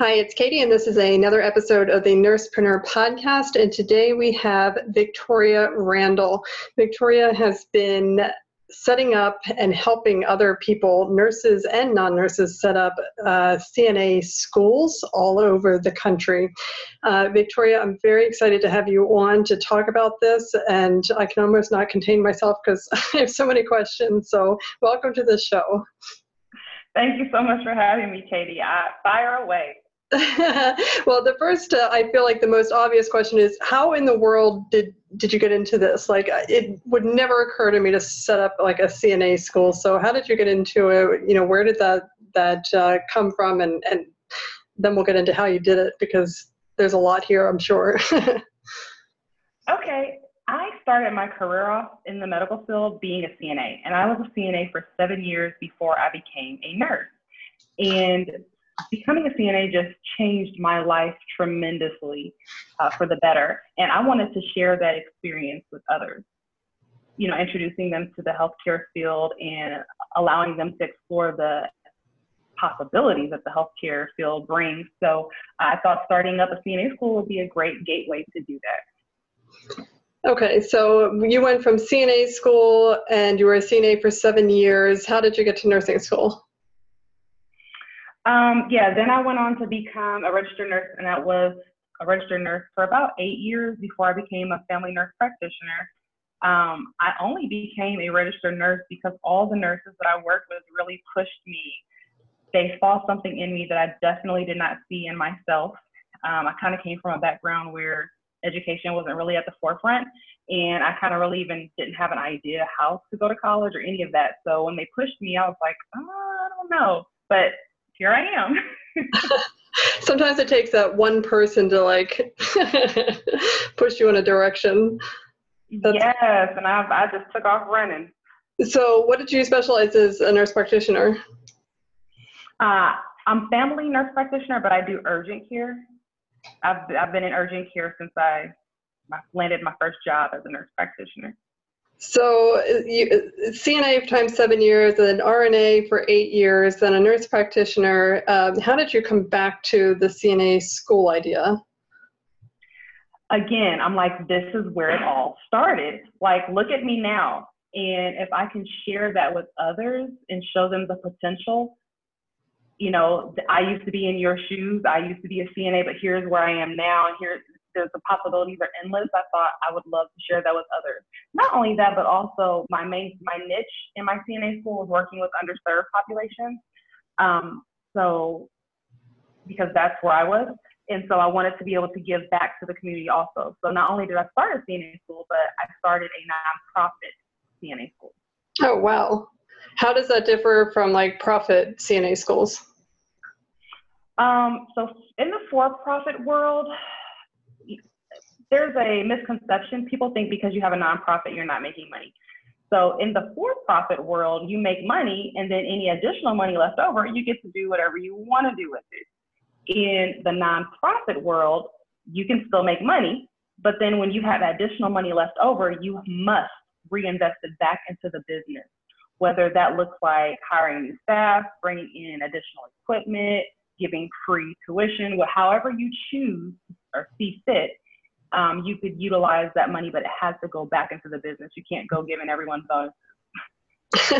Hi, it's Katie, and this is another episode of the Nursepreneur podcast. And today we have Victoria Randall. Victoria has been setting up and helping other people, nurses and non nurses, set up uh, CNA schools all over the country. Uh, Victoria, I'm very excited to have you on to talk about this, and I can almost not contain myself because I have so many questions. So, welcome to the show. Thank you so much for having me, Katie. I, fire away. well, the first, uh, I feel like the most obvious question is how in the world did did you get into this? Like, uh, it would never occur to me to set up like a CNA school. So, how did you get into it? You know, where did that that uh, come from? And and then we'll get into how you did it because there's a lot here, I'm sure. okay, I started my career off in the medical field being a CNA, and I was a CNA for seven years before I became a nurse. And becoming a CNA just changed my life tremendously uh, for the better. And I wanted to share that experience with others. You know, introducing them to the healthcare field and allowing them to explore the possibilities that the healthcare field brings. So I thought starting up a CNA school would be a great gateway to do that. Okay, so you went from CNA school and you were a CNA for seven years. How did you get to nursing school? Um, yeah, then I went on to become a registered nurse, and that was a registered nurse for about eight years before I became a family nurse practitioner. Um, I only became a registered nurse because all the nurses that I worked with really pushed me. They saw something in me that I definitely did not see in myself. Um, I kind of came from a background where education wasn't really at the forefront, and I kind of really even didn't have an idea how to go to college or any of that. So when they pushed me, I was like, oh, I don't know. But here I am. Sometimes it takes that one person to like push you in a direction. That's... Yes, and I I just took off running. So, what did you specialize as a nurse practitioner? Uh, I'm family nurse practitioner, but I do urgent care. I've I've been in urgent care since I landed my first job as a nurse practitioner. So you, CNA times seven years, then RNA for eight years, then a nurse practitioner. Um, how did you come back to the CNA school idea? Again, I'm like, this is where it all started. Like, look at me now. And if I can share that with others and show them the potential, you know, I used to be in your shoes. I used to be a CNA, but here's where I am now, and here's the, the possibilities are endless. I thought I would love to share that with others. Not only that, but also my main my niche in my CNA school was working with underserved populations. Um, so because that's where I was. And so I wanted to be able to give back to the community also. So not only did I start a CNA school, but I started a nonprofit CNA school. Oh wow. How does that differ from like profit CNA schools? Um, so in the for-profit world, there's a misconception. People think because you have a nonprofit, you're not making money. So in the for-profit world, you make money, and then any additional money left over, you get to do whatever you want to do with it. In the nonprofit world, you can still make money, but then when you have additional money left over, you must reinvest it back into the business. Whether that looks like hiring new staff, bringing in additional equipment, giving free tuition, however you choose or see fit, um, you could utilize that money, but it has to go back into the business. You can't go giving everyone bonuses.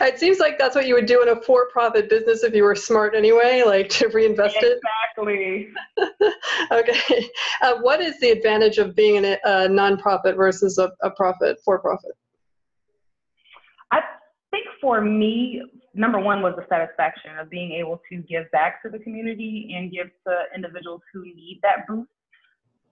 it seems like that's what you would do in a for-profit business if you were smart anyway, like to reinvest exactly. it. Exactly. okay. Uh, what is the advantage of being in a, a nonprofit versus a, a profit for-profit? I think for me, number one was the satisfaction of being able to give back to the community and give to individuals who need that boost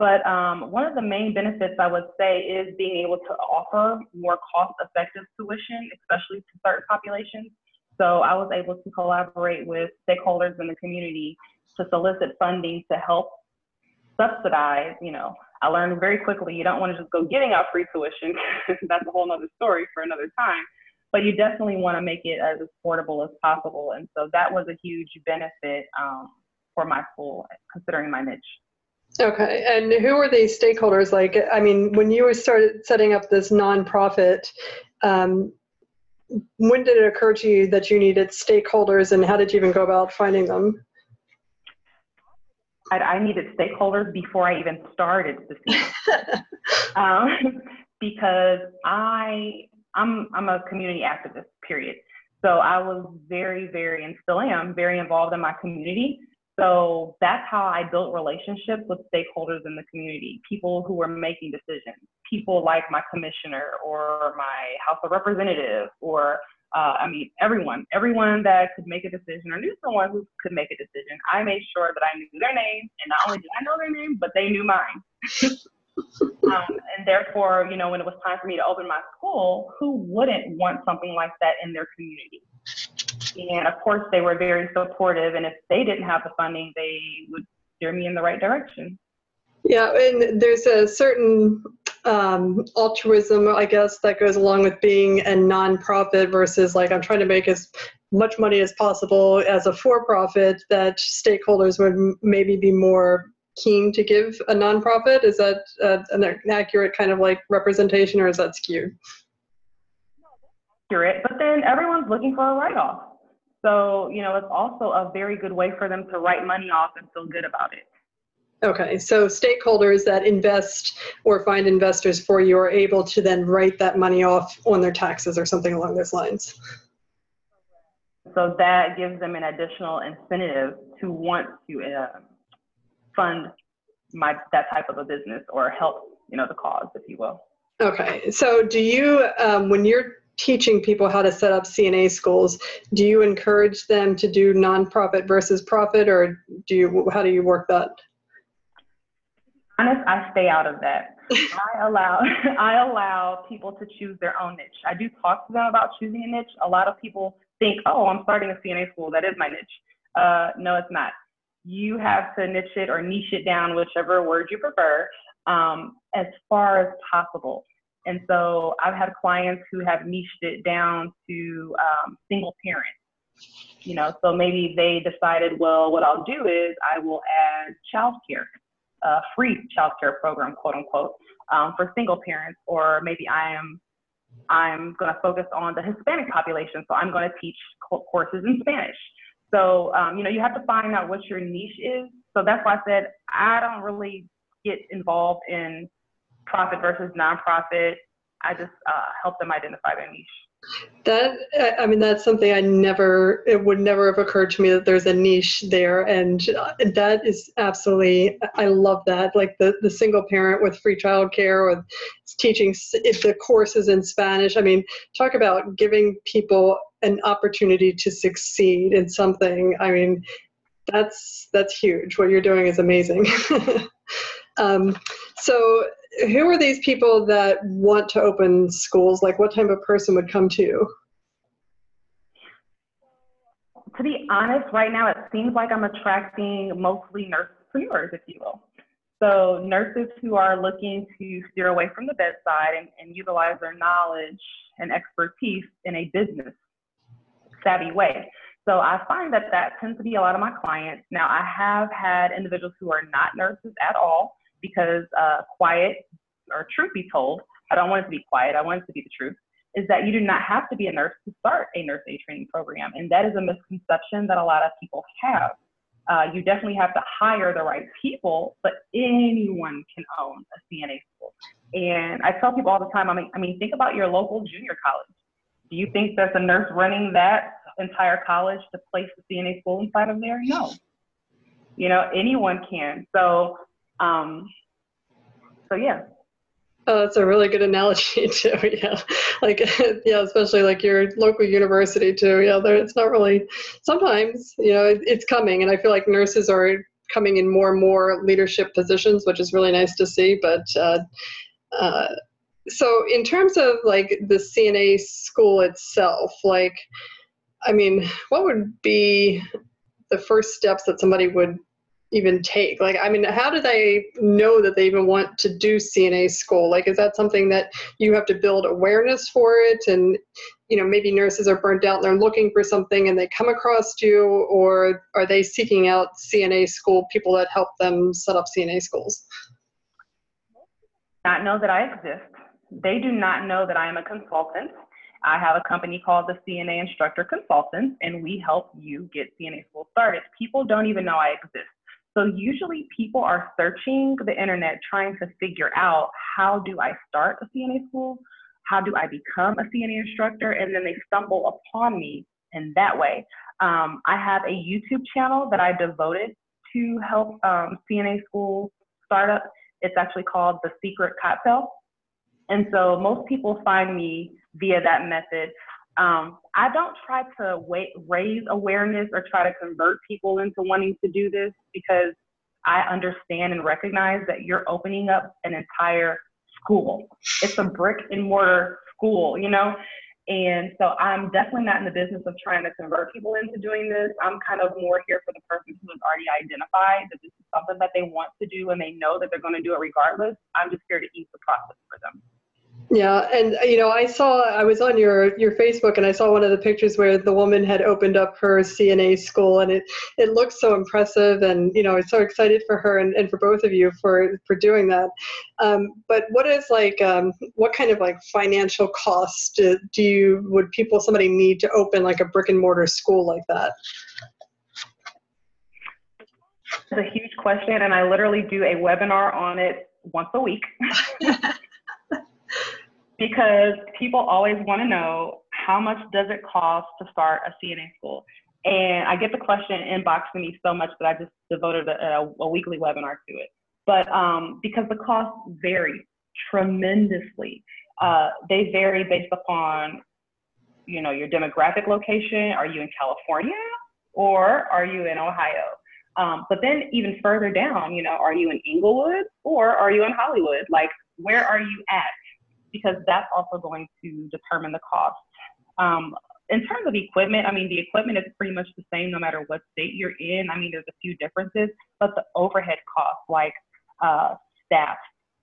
but um, one of the main benefits I would say is being able to offer more cost effective tuition, especially to certain populations. So I was able to collaborate with stakeholders in the community to solicit funding to help subsidize, you know, I learned very quickly you don't want to just go giving out free tuition. That's a whole other story for another time. But you definitely want to make it as affordable as possible. And so that was a huge benefit um, for my school, considering my niche. Okay, and who are these stakeholders? Like, I mean, when you started setting up this nonprofit, um, when did it occur to you that you needed stakeholders, and how did you even go about finding them? I, I needed stakeholders before I even started the um, because I I'm I'm a community activist. Period. So I was very, very, and still am very involved in my community. So that's how I built relationships with stakeholders in the community, people who were making decisions, people like my commissioner or my House of Representatives, or uh, I mean, everyone, everyone that could make a decision or knew someone who could make a decision. I made sure that I knew their name, and not only did I know their name, but they knew mine. um, and therefore, you know, when it was time for me to open my school, who wouldn't want something like that in their community? And of course, they were very supportive. And if they didn't have the funding, they would steer me in the right direction. Yeah, and there's a certain um, altruism, I guess, that goes along with being a nonprofit versus like I'm trying to make as much money as possible as a for-profit. That stakeholders would maybe be more keen to give a nonprofit. Is that uh, an accurate kind of like representation, or is that skewed? Accurate, but then everyone's looking for a write-off. So, you know, it's also a very good way for them to write money off and feel good about it. Okay, so stakeholders that invest or find investors for you are able to then write that money off on their taxes or something along those lines. So that gives them an additional incentive to want to uh, fund my that type of a business or help, you know, the cause, if you will. Okay, so do you, um, when you're teaching people how to set up CNA schools, do you encourage them to do nonprofit versus profit, or do you? How do you work that? Honest, I stay out of that. I allow I allow people to choose their own niche. I do talk to them about choosing a niche. A lot of people think, oh, I'm starting a CNA school. That is my niche. Uh, no, it's not. You have to niche it or niche it down, whichever word you prefer, um, as far as possible. And so I've had clients who have niched it down to um, single parents. You know, so maybe they decided, well, what I'll do is I will add childcare, a free childcare program, quote unquote, um, for single parents, or maybe I am I'm going to focus on the Hispanic population, so I'm going to teach courses in Spanish. So um, you know, you have to find out what your niche is. So that's why I said I don't really get involved in profit versus nonprofit. I just uh, help them identify their niche. That I mean, that's something I never. It would never have occurred to me that there's a niche there, and that is absolutely. I love that. Like the the single parent with free childcare, or teaching the courses in Spanish. I mean, talk about giving people an opportunity to succeed in something. I mean, that's that's huge. What you're doing is amazing. um, so who are these people that want to open schools? Like, what type of person would come to you? To be honest, right now it seems like I'm attracting mostly nursepreneurs, if you will. So nurses who are looking to steer away from the bedside and, and utilize their knowledge and expertise in a business savvy way. So I find that that tends to be a lot of my clients. Now I have had individuals who are not nurses at all because uh, quiet, or truth be told, I don't want it to be quiet, I want it to be the truth, is that you do not have to be a nurse to start a nurse aid training program. And that is a misconception that a lot of people have. Uh, you definitely have to hire the right people, but anyone can own a CNA school. And I tell people all the time, I mean, I mean, think about your local junior college. Do you think there's a nurse running that entire college to place the CNA school inside of there? No. You know, anyone can. So um, so yeah. Oh, that's a really good analogy too. Yeah, like yeah, especially like your local university too. Yeah, it's not really. Sometimes you know it, it's coming, and I feel like nurses are coming in more and more leadership positions, which is really nice to see. But uh, uh, so in terms of like the CNA school itself, like, I mean, what would be the first steps that somebody would even take? Like, I mean, how do they know that they even want to do CNA school? Like, is that something that you have to build awareness for it? And, you know, maybe nurses are burnt out and they're looking for something and they come across you, or are they seeking out CNA school people that help them set up CNA schools? Not know that I exist. They do not know that I am a consultant. I have a company called the CNA Instructor Consultants, and we help you get CNA school started. People don't even know I exist. So usually people are searching the internet trying to figure out how do I start a CNA school? How do I become a CNA instructor? And then they stumble upon me in that way. Um, I have a YouTube channel that I devoted to help um, CNA school startup. It's actually called The Secret Cocktail. And so most people find me via that method. Um, I don't try to raise awareness or try to convert people into wanting to do this because I understand and recognize that you're opening up an entire school. It's a brick and mortar school, you know? And so I'm definitely not in the business of trying to convert people into doing this. I'm kind of more here for the person who has already identified that this is something that they want to do and they know that they're going to do it regardless. I'm just here to ease the process for them. Yeah, and you know, I saw I was on your your Facebook and I saw one of the pictures where the woman had opened up her CNA school and it it looks so impressive and you know, I'm so excited for her and, and for both of you for for doing that. Um, but what is like um, what kind of like financial cost do, do you would people somebody need to open like a brick and mortar school like that? It's a huge question and I literally do a webinar on it once a week. because people always want to know how much does it cost to start a CNA school? And I get the question inboxed to me so much that I just devoted a, a, a weekly webinar to it. But um, because the costs vary tremendously, uh, they vary based upon, you know, your demographic location. Are you in California or are you in Ohio? Um, but then even further down, you know, are you in Inglewood or are you in Hollywood? Like, where are you at? Because that's also going to determine the cost. Um, in terms of equipment, I mean, the equipment is pretty much the same no matter what state you're in. I mean, there's a few differences, but the overhead costs, like uh, staff,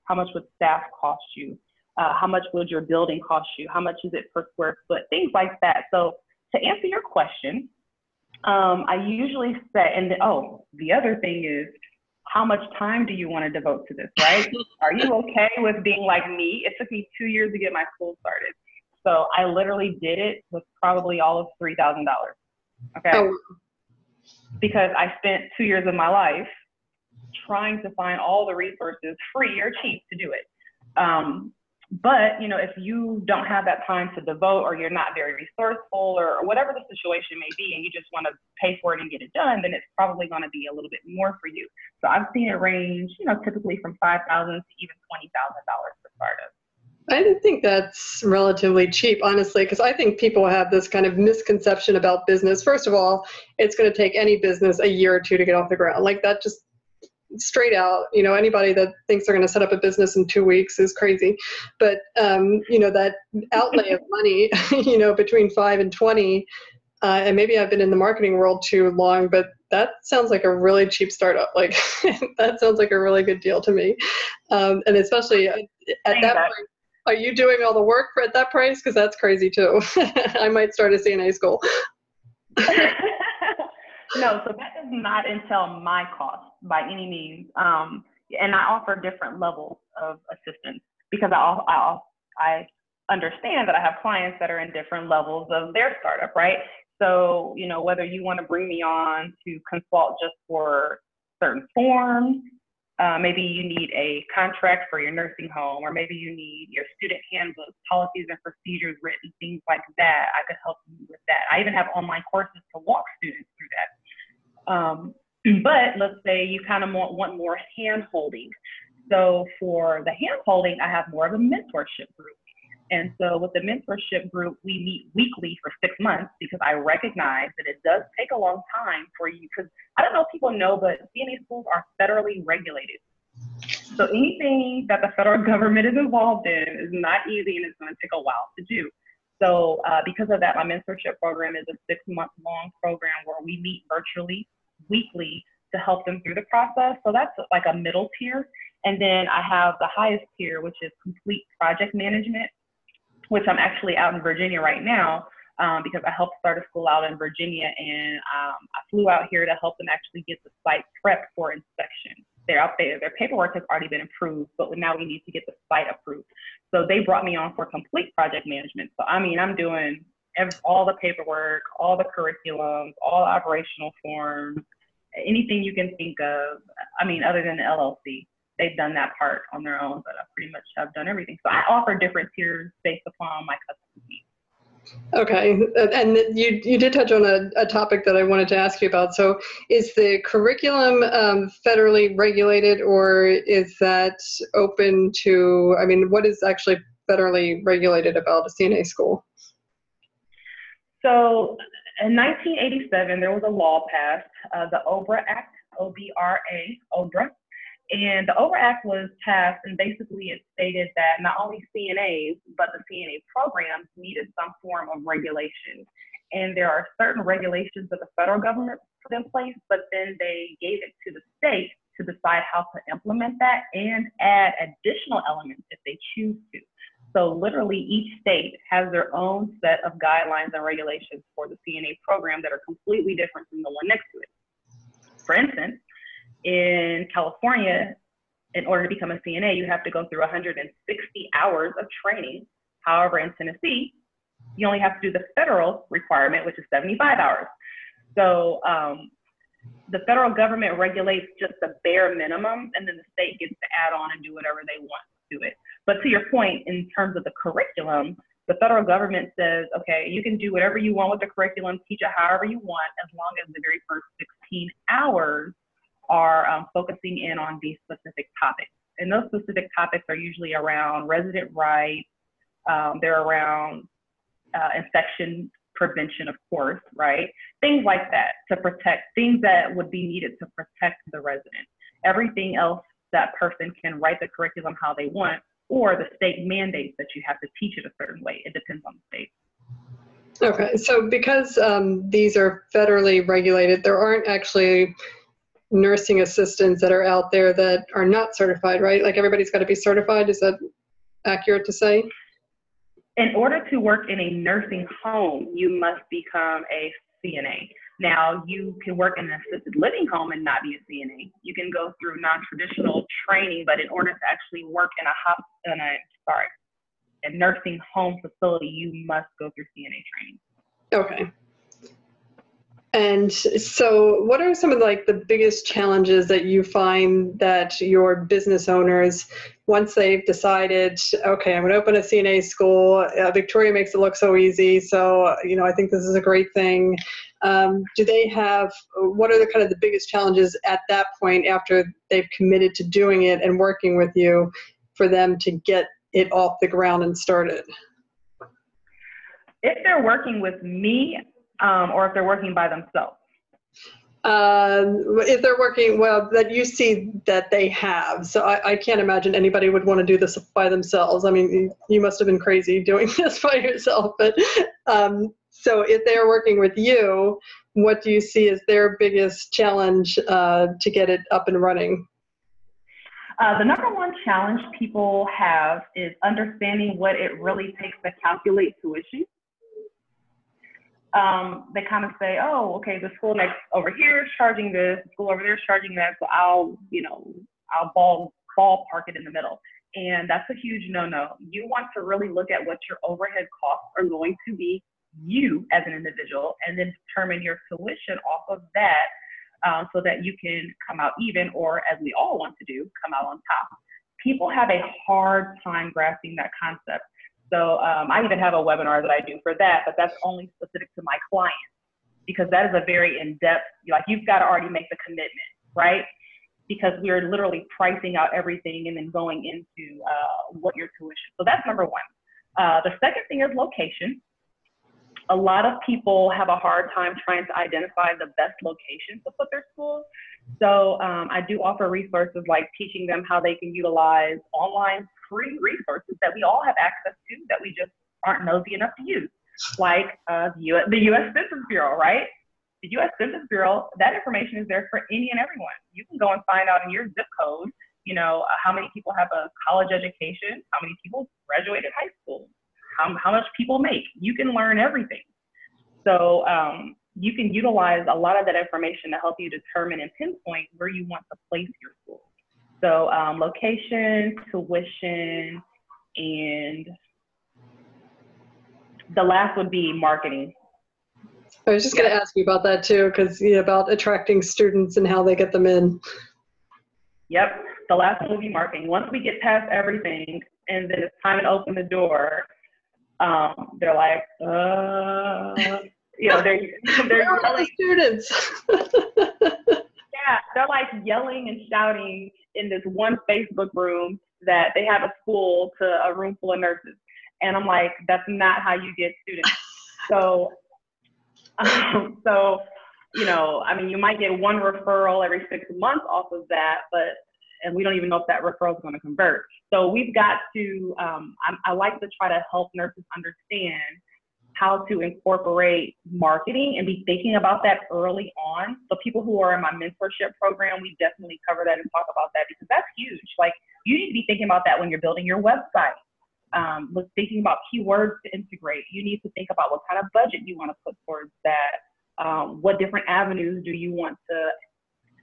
how much would staff cost you? Uh, how much would your building cost you? How much is it per square foot? Things like that. So to answer your question, um, I usually say, and the, oh, the other thing is how much time do you want to devote to this, right? Are you okay with being like me? It took me two years to get my school started. So I literally did it with probably all of $3,000. Okay. Oh. Because I spent two years of my life trying to find all the resources free or cheap to do it. Um, but you know, if you don't have that time to devote, or you're not very resourceful, or, whatever the situation may be, and you just want to pay for it and get it done, then it's probably going to be a little bit more for you. So I've seen it range, you know, typically from five thousand to even twenty thousand dollars for startups. I think that's relatively cheap, honestly, because I think people have this kind of misconception about business. First of all, it's going to take any business a year or two to get off the ground. Like that just straight out you know anybody that thinks they're going to set up a business in two weeks is crazy. But um, you know that outlay of money you know between five and 20 uh, and maybe i've been in the marketing world too long but that sounds like a really cheap startup. Like that sounds like a really good deal to me. Um, and especially at, at that point are you doing all the work for at that price? Because that's crazy too. I might start a cna school. No, so that does not entail my cost by any means. Um, and I offer different levels of assistance because I, I, I understand that I have clients that are in different levels of their startup, right? So, you know, whether you want to bring me on to consult just for certain forms, uh, maybe you need a contract for your nursing home, or maybe you need your student handbook, policies and procedures written, things like that. I could help you with that. I even have online courses to walk students through that. Um, but let's say you kind of want, want more hand holding. So for the hand holding, I have more of a mentorship group. And so with the mentorship group, we meet weekly for six months because I recognize that it does take a long time for you. Because I don't know if people know, but CNA schools are federally regulated. So anything that the federal government is involved in is not easy and it's going to take a while to do. So uh, because of that, my mentorship program is a six month long program where we meet virtually weekly to help them through the process. So that's like a middle tier. And then I have the highest tier, which is complete project management, which I'm actually out in Virginia right now um, because I helped start a school out in Virginia and um, I flew out here to help them actually get the site prepped for inspection. They're out there, their paperwork has already been approved, but now we need to get the site approved. So they brought me on for complete project management. So I mean, I'm doing all the paperwork, all the curriculums, all operational forms, anything you can think of. I mean, other than the LLC, they've done that part on their own, but I pretty much have done everything. So I offer different tiers based upon my customer needs. Okay, and you you did touch on a, a topic that I wanted to ask you about. So, is the curriculum um, federally regulated, or is that open to? I mean, what is actually federally regulated about a CNA school? So, in 1987, there was a law passed, uh, the OBRA Act, O-B-R-A, OBRA, and the OBRA Act was passed, and basically it stated that not only CNAs, but the CNA programs needed some form of regulation. And there are certain regulations that the federal government put in place, but then they gave it to the state to decide how to implement that and add additional elements if they choose to. So literally each state has their own set of guidelines and regulations for the CNA program that are completely different from the one next to it. For instance, in California, in order to become a CNA, you have to go through 160 hours of training. However, in Tennessee, you only have to do the federal requirement, which is 75 hours. So um, the federal government regulates just the bare minimum, and then the state gets to add on and do whatever they want to it. But to your point, in terms of the curriculum, the federal government says, okay, you can do whatever you want with the curriculum, teach it however you want, as long as the very first 16 hours are um, focusing in on these specific topics. And those specific topics are usually around resident rights, um, they're around uh, infection prevention, of course, right? Things like that to protect, things that would be needed to protect the resident. Everything else that person can write the curriculum how they want, or the state mandates that you have to teach it a certain way. It depends on the state. Okay, so because um, these are federally regulated, there aren't actually nursing assistants that are out there that are not certified, right? Like everybody's got to be certified. Is that accurate to say? In order to work in a nursing home, you must become a CNA. Now, you can work in an assisted living home and not be a CNA. You can go through non-traditional training, but in order to actually work in a hop, in a sorry, a nursing home facility, you must go through CNA training. Okay. And so, what are some of like the biggest challenges that you find that your business owners, once they've decided, okay, I'm going to open a CNA school, uh, Victoria makes it look so easy, so you know I think this is a great thing. Um, do they have? What are the kind of the biggest challenges at that point after they've committed to doing it and working with you, for them to get it off the ground and started? If they're working with me, um, or if they're working by themselves? Um, if they're working well, that you see that they have. So I, I can't imagine anybody would want to do this by themselves. I mean, you must have been crazy doing this by yourself. But um, so if they're working with you, what do you see as their biggest challenge uh, to get it up and running? Uh, the number one challenge people have is understanding what it really takes to calculate tuition um, they kind of say, oh, okay, the school next over here is charging this, the school over there is charging that, so I'll, you know, I'll ball ballpark it in the middle. And that's a huge no-no. You want to really look at what your overhead costs are going to be, you as an individual, and then determine your tuition off of that, um, so that you can come out even, or as we all want to do, come out on top. People have a hard time grasping that concept so um, I even have a webinar that I do for that, but that's only specific to my clients because that is a very in-depth, like you've got to already make the commitment, right? Because we're literally pricing out everything and then going into uh, what your tuition. So that's number one. Uh, the second thing is location. A lot of people have a hard time trying to identify the best location to put their school. So um, I do offer resources like teaching them how they can utilize online free resources that we all have access to that we just aren't nosy enough to use, like uh, the, US, the U.S. Census Bureau, right? the U.S. Census Bureau, that information is there for any and everyone. You can go and find out in your zip code, you know, uh, how many people have a college education, how many people graduated high school, how, how much people make. You can learn everything. So um, you can utilize a lot of that information to help you determine and pinpoint where you want to place your school. So um, location, tuition, and the last would be marketing. I was just going to ask you about that too, because yeah, about attracting students and how they get them in. Yep, the last one will be marketing. Once we get past everything, and then it's time to open the door, um, they're like, uh, you know, they're they're yelling. students. yeah, they're like yelling and shouting in this one Facebook room that they have a school to a room full of nurses, and I'm like, that's not how you get students. So, um, so you know, I mean, you might get one referral every six months off of that, but and we don't even know if that referral is going to convert. So we've got to. Um, I, I like to try to help nurses understand how to incorporate marketing and be thinking about that early on. So people who are in my mentorship program, we definitely cover that and talk about that because that's huge. Like you need to be thinking about that when you're building your website. Um, look, thinking about keywords to integrate. You need to think about what kind of budget you want to put towards that. Um, what different avenues do you want to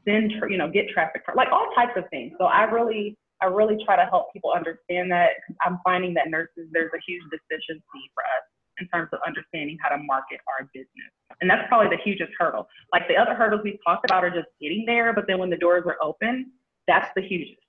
send, you know, get traffic from, like all types of things. So I really, I really try to help people understand that. I'm finding that nurses, there's a huge deficiency for us in terms of understanding how to market our business. And that's probably the hugest hurdle. Like the other hurdles we've talked about are just getting there, but then when the doors are open, that's the hugest.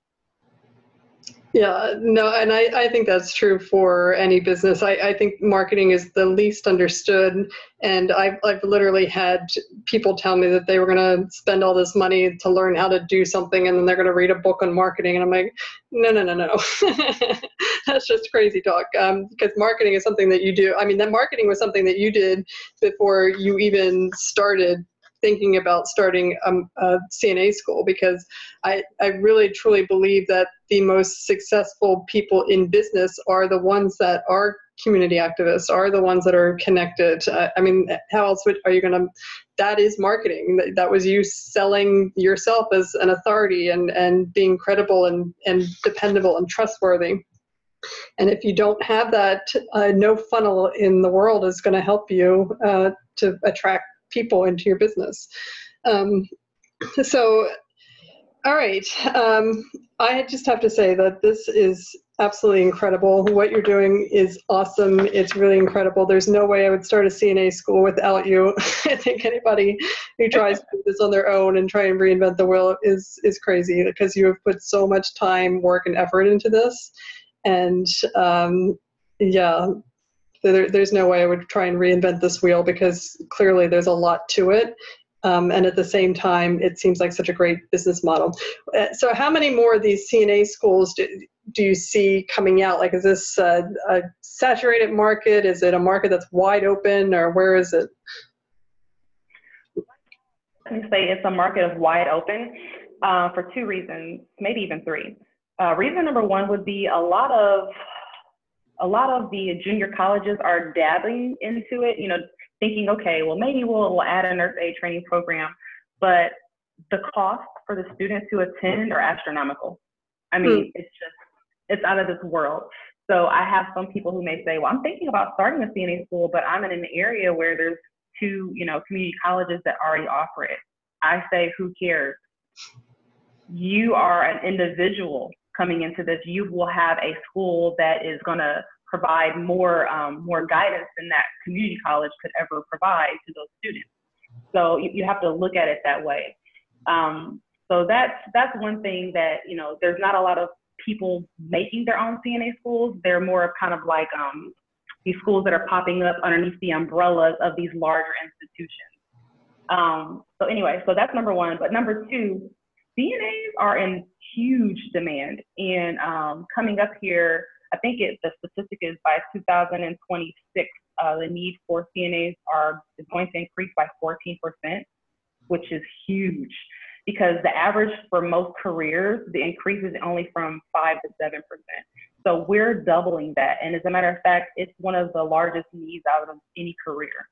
Yeah, no, and I, I think that's true for any business. I, I think marketing is the least understood. And I've, I've literally had people tell me that they were going to spend all this money to learn how to do something and then they're going to read a book on marketing. And I'm like, no, no, no, no. that's just crazy talk. Um, because marketing is something that you do. I mean, that marketing was something that you did before you even started thinking about starting um, a CNA school because I, I really truly believe that the most successful people in business are the ones that are community activists, are the ones that are connected. Uh, I mean, how else would, are you going to? That is marketing. That was you selling yourself as an authority and, and being credible and, and dependable and trustworthy. And if you don't have that, uh, no funnel in the world is going to help you uh, to attract people into your business. Um, so, all right. Um, I just have to say that this is absolutely incredible. What you're doing is awesome. It's really incredible. There's no way I would start a CNA school without you. I think anybody who tries to do this on their own and try and reinvent the wheel is is crazy because you have put so much time, work, and effort into this. And um, yeah, there, there's no way I would try and reinvent this wheel because clearly there's a lot to it. Um, and at the same time, it seems like such a great business model. Uh, so, how many more of these CNA schools do, do you see coming out? Like, is this a, a saturated market? Is it a market that's wide open, or where is it? I say it's a market of wide open uh, for two reasons, maybe even three. Uh, reason number one would be a lot of a lot of the junior colleges are dabbling into it, you know, thinking, okay, well, maybe we'll, we'll add a nurse aid training program, but the cost for the students who attend are astronomical. I mean, hmm. it's just, it's out of this world. So I have some people who may say, well, I'm thinking about starting a CNA school, but I'm in an area where there's two, you know, community colleges that already offer it. I say, who cares? You are an individual coming into this, you will have a school that is going to provide more um, more guidance than that community college could ever provide to those students. So you, you have to look at it that way. Um, so that's that's one thing that you know. There's not a lot of people making their own CNA schools. They're more of kind of like um, these schools that are popping up underneath the umbrellas of these larger institutions. Um, so anyway, so that's number one. But number two, CNAs are in huge demand. And um, coming up here, I think it, the statistic is by 2026, uh, the need for CNAs are is going to increase by 14%, which is huge because the average for most careers, the increase is only from 5 to 7%. So we're doubling that. And as a matter of fact, it's one of the largest needs out of any career.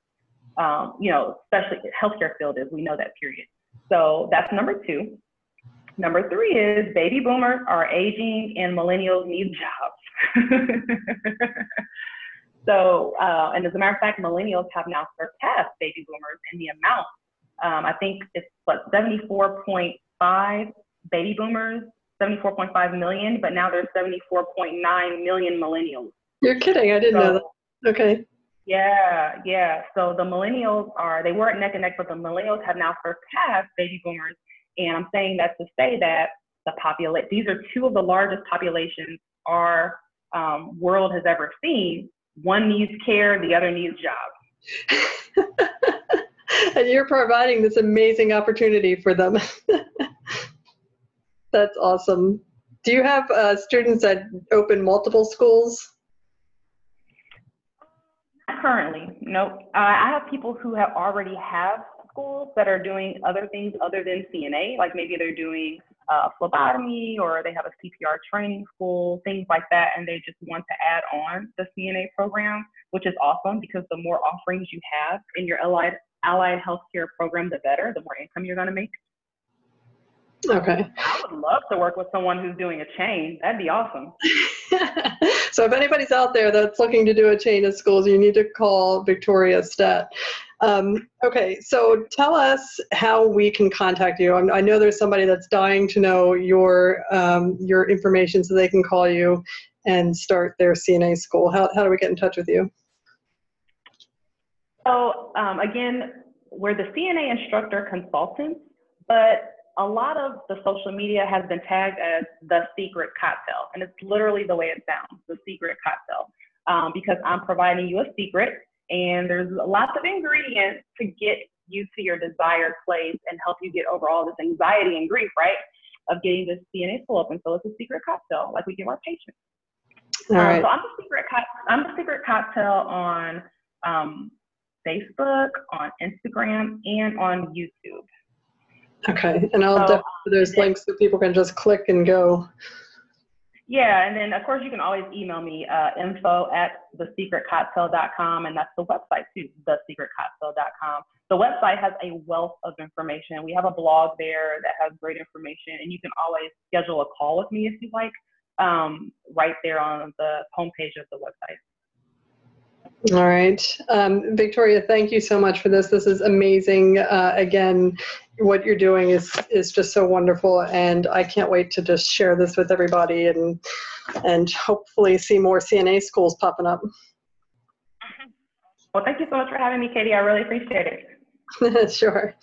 um, you know, especially healthcare field is. We know that period. So that's number two. Number three is baby boomers are aging and millennials need jobs. so, uh, and as a matter of fact, millennials have now surpassed baby boomers in the amount. Um, I think it's what 74.5 baby boomers, 74.5 million, but now there's 74.9 million millennials. You're kidding. I didn't so, know that. Okay. Yeah, yeah. So the millennials are, they weren't neck and neck, but the millennials have now surpassed baby boomers. And I'm saying that to say that the population, these are two of the largest populations our um, world has ever seen. One needs care, the other needs jobs. and you're providing this amazing opportunity for them. That's awesome. Do you have uh, students that open multiple schools? Not currently, nope. Uh, I have people who have already have schools that are doing other things other than CNA, like maybe they're doing uh, phlebotomy or they have a CPR training school, things like that, and they just want to add on the CNA program, which is awesome because the more offerings you have in your allied allied healthcare program, the better, the more income you're going to make. Okay. I would love to work with someone who's doing a chain. That'd be awesome. so if anybody's out there that's looking to do a chain of schools, you need to call Victoria Stett. Um, okay, so tell us how we can contact you. I know there's somebody that's dying to know your um, your information so they can call you and start their CNA school. How, how do we get in touch with you? So um, again, we're the CNA instructor consultants, but a lot of the social media has been tagged as the secret cocktail, and it's literally the way it sounds, the secret cocktail, um, because I'm providing you a secret, and there's lots of ingredients to get you to your desired place and help you get over all this anxiety and grief, right, of getting this CNA school open. So it's a secret cocktail, like we give our patients. All right. Um, so I'm the secret. Co- I'm the secret cocktail on um, Facebook, on Instagram, and on YouTube. Okay, and I'll so, definitely there's links so people can just click and go. Yeah, and then of course you can always email me uh, info at thesecretcocktail.com, and that's the website too, thesecretcocktail.com. The website has a wealth of information. We have a blog there that has great information, and you can always schedule a call with me if you like, um, right there on the homepage of the website. All right. Um, Victoria, thank you so much for this. This is amazing. Uh, again, what you're doing is, is just so wonderful, and I can't wait to just share this with everybody and, and hopefully see more CNA schools popping up. Well, thank you so much for having me, Katie. I really appreciate it. sure.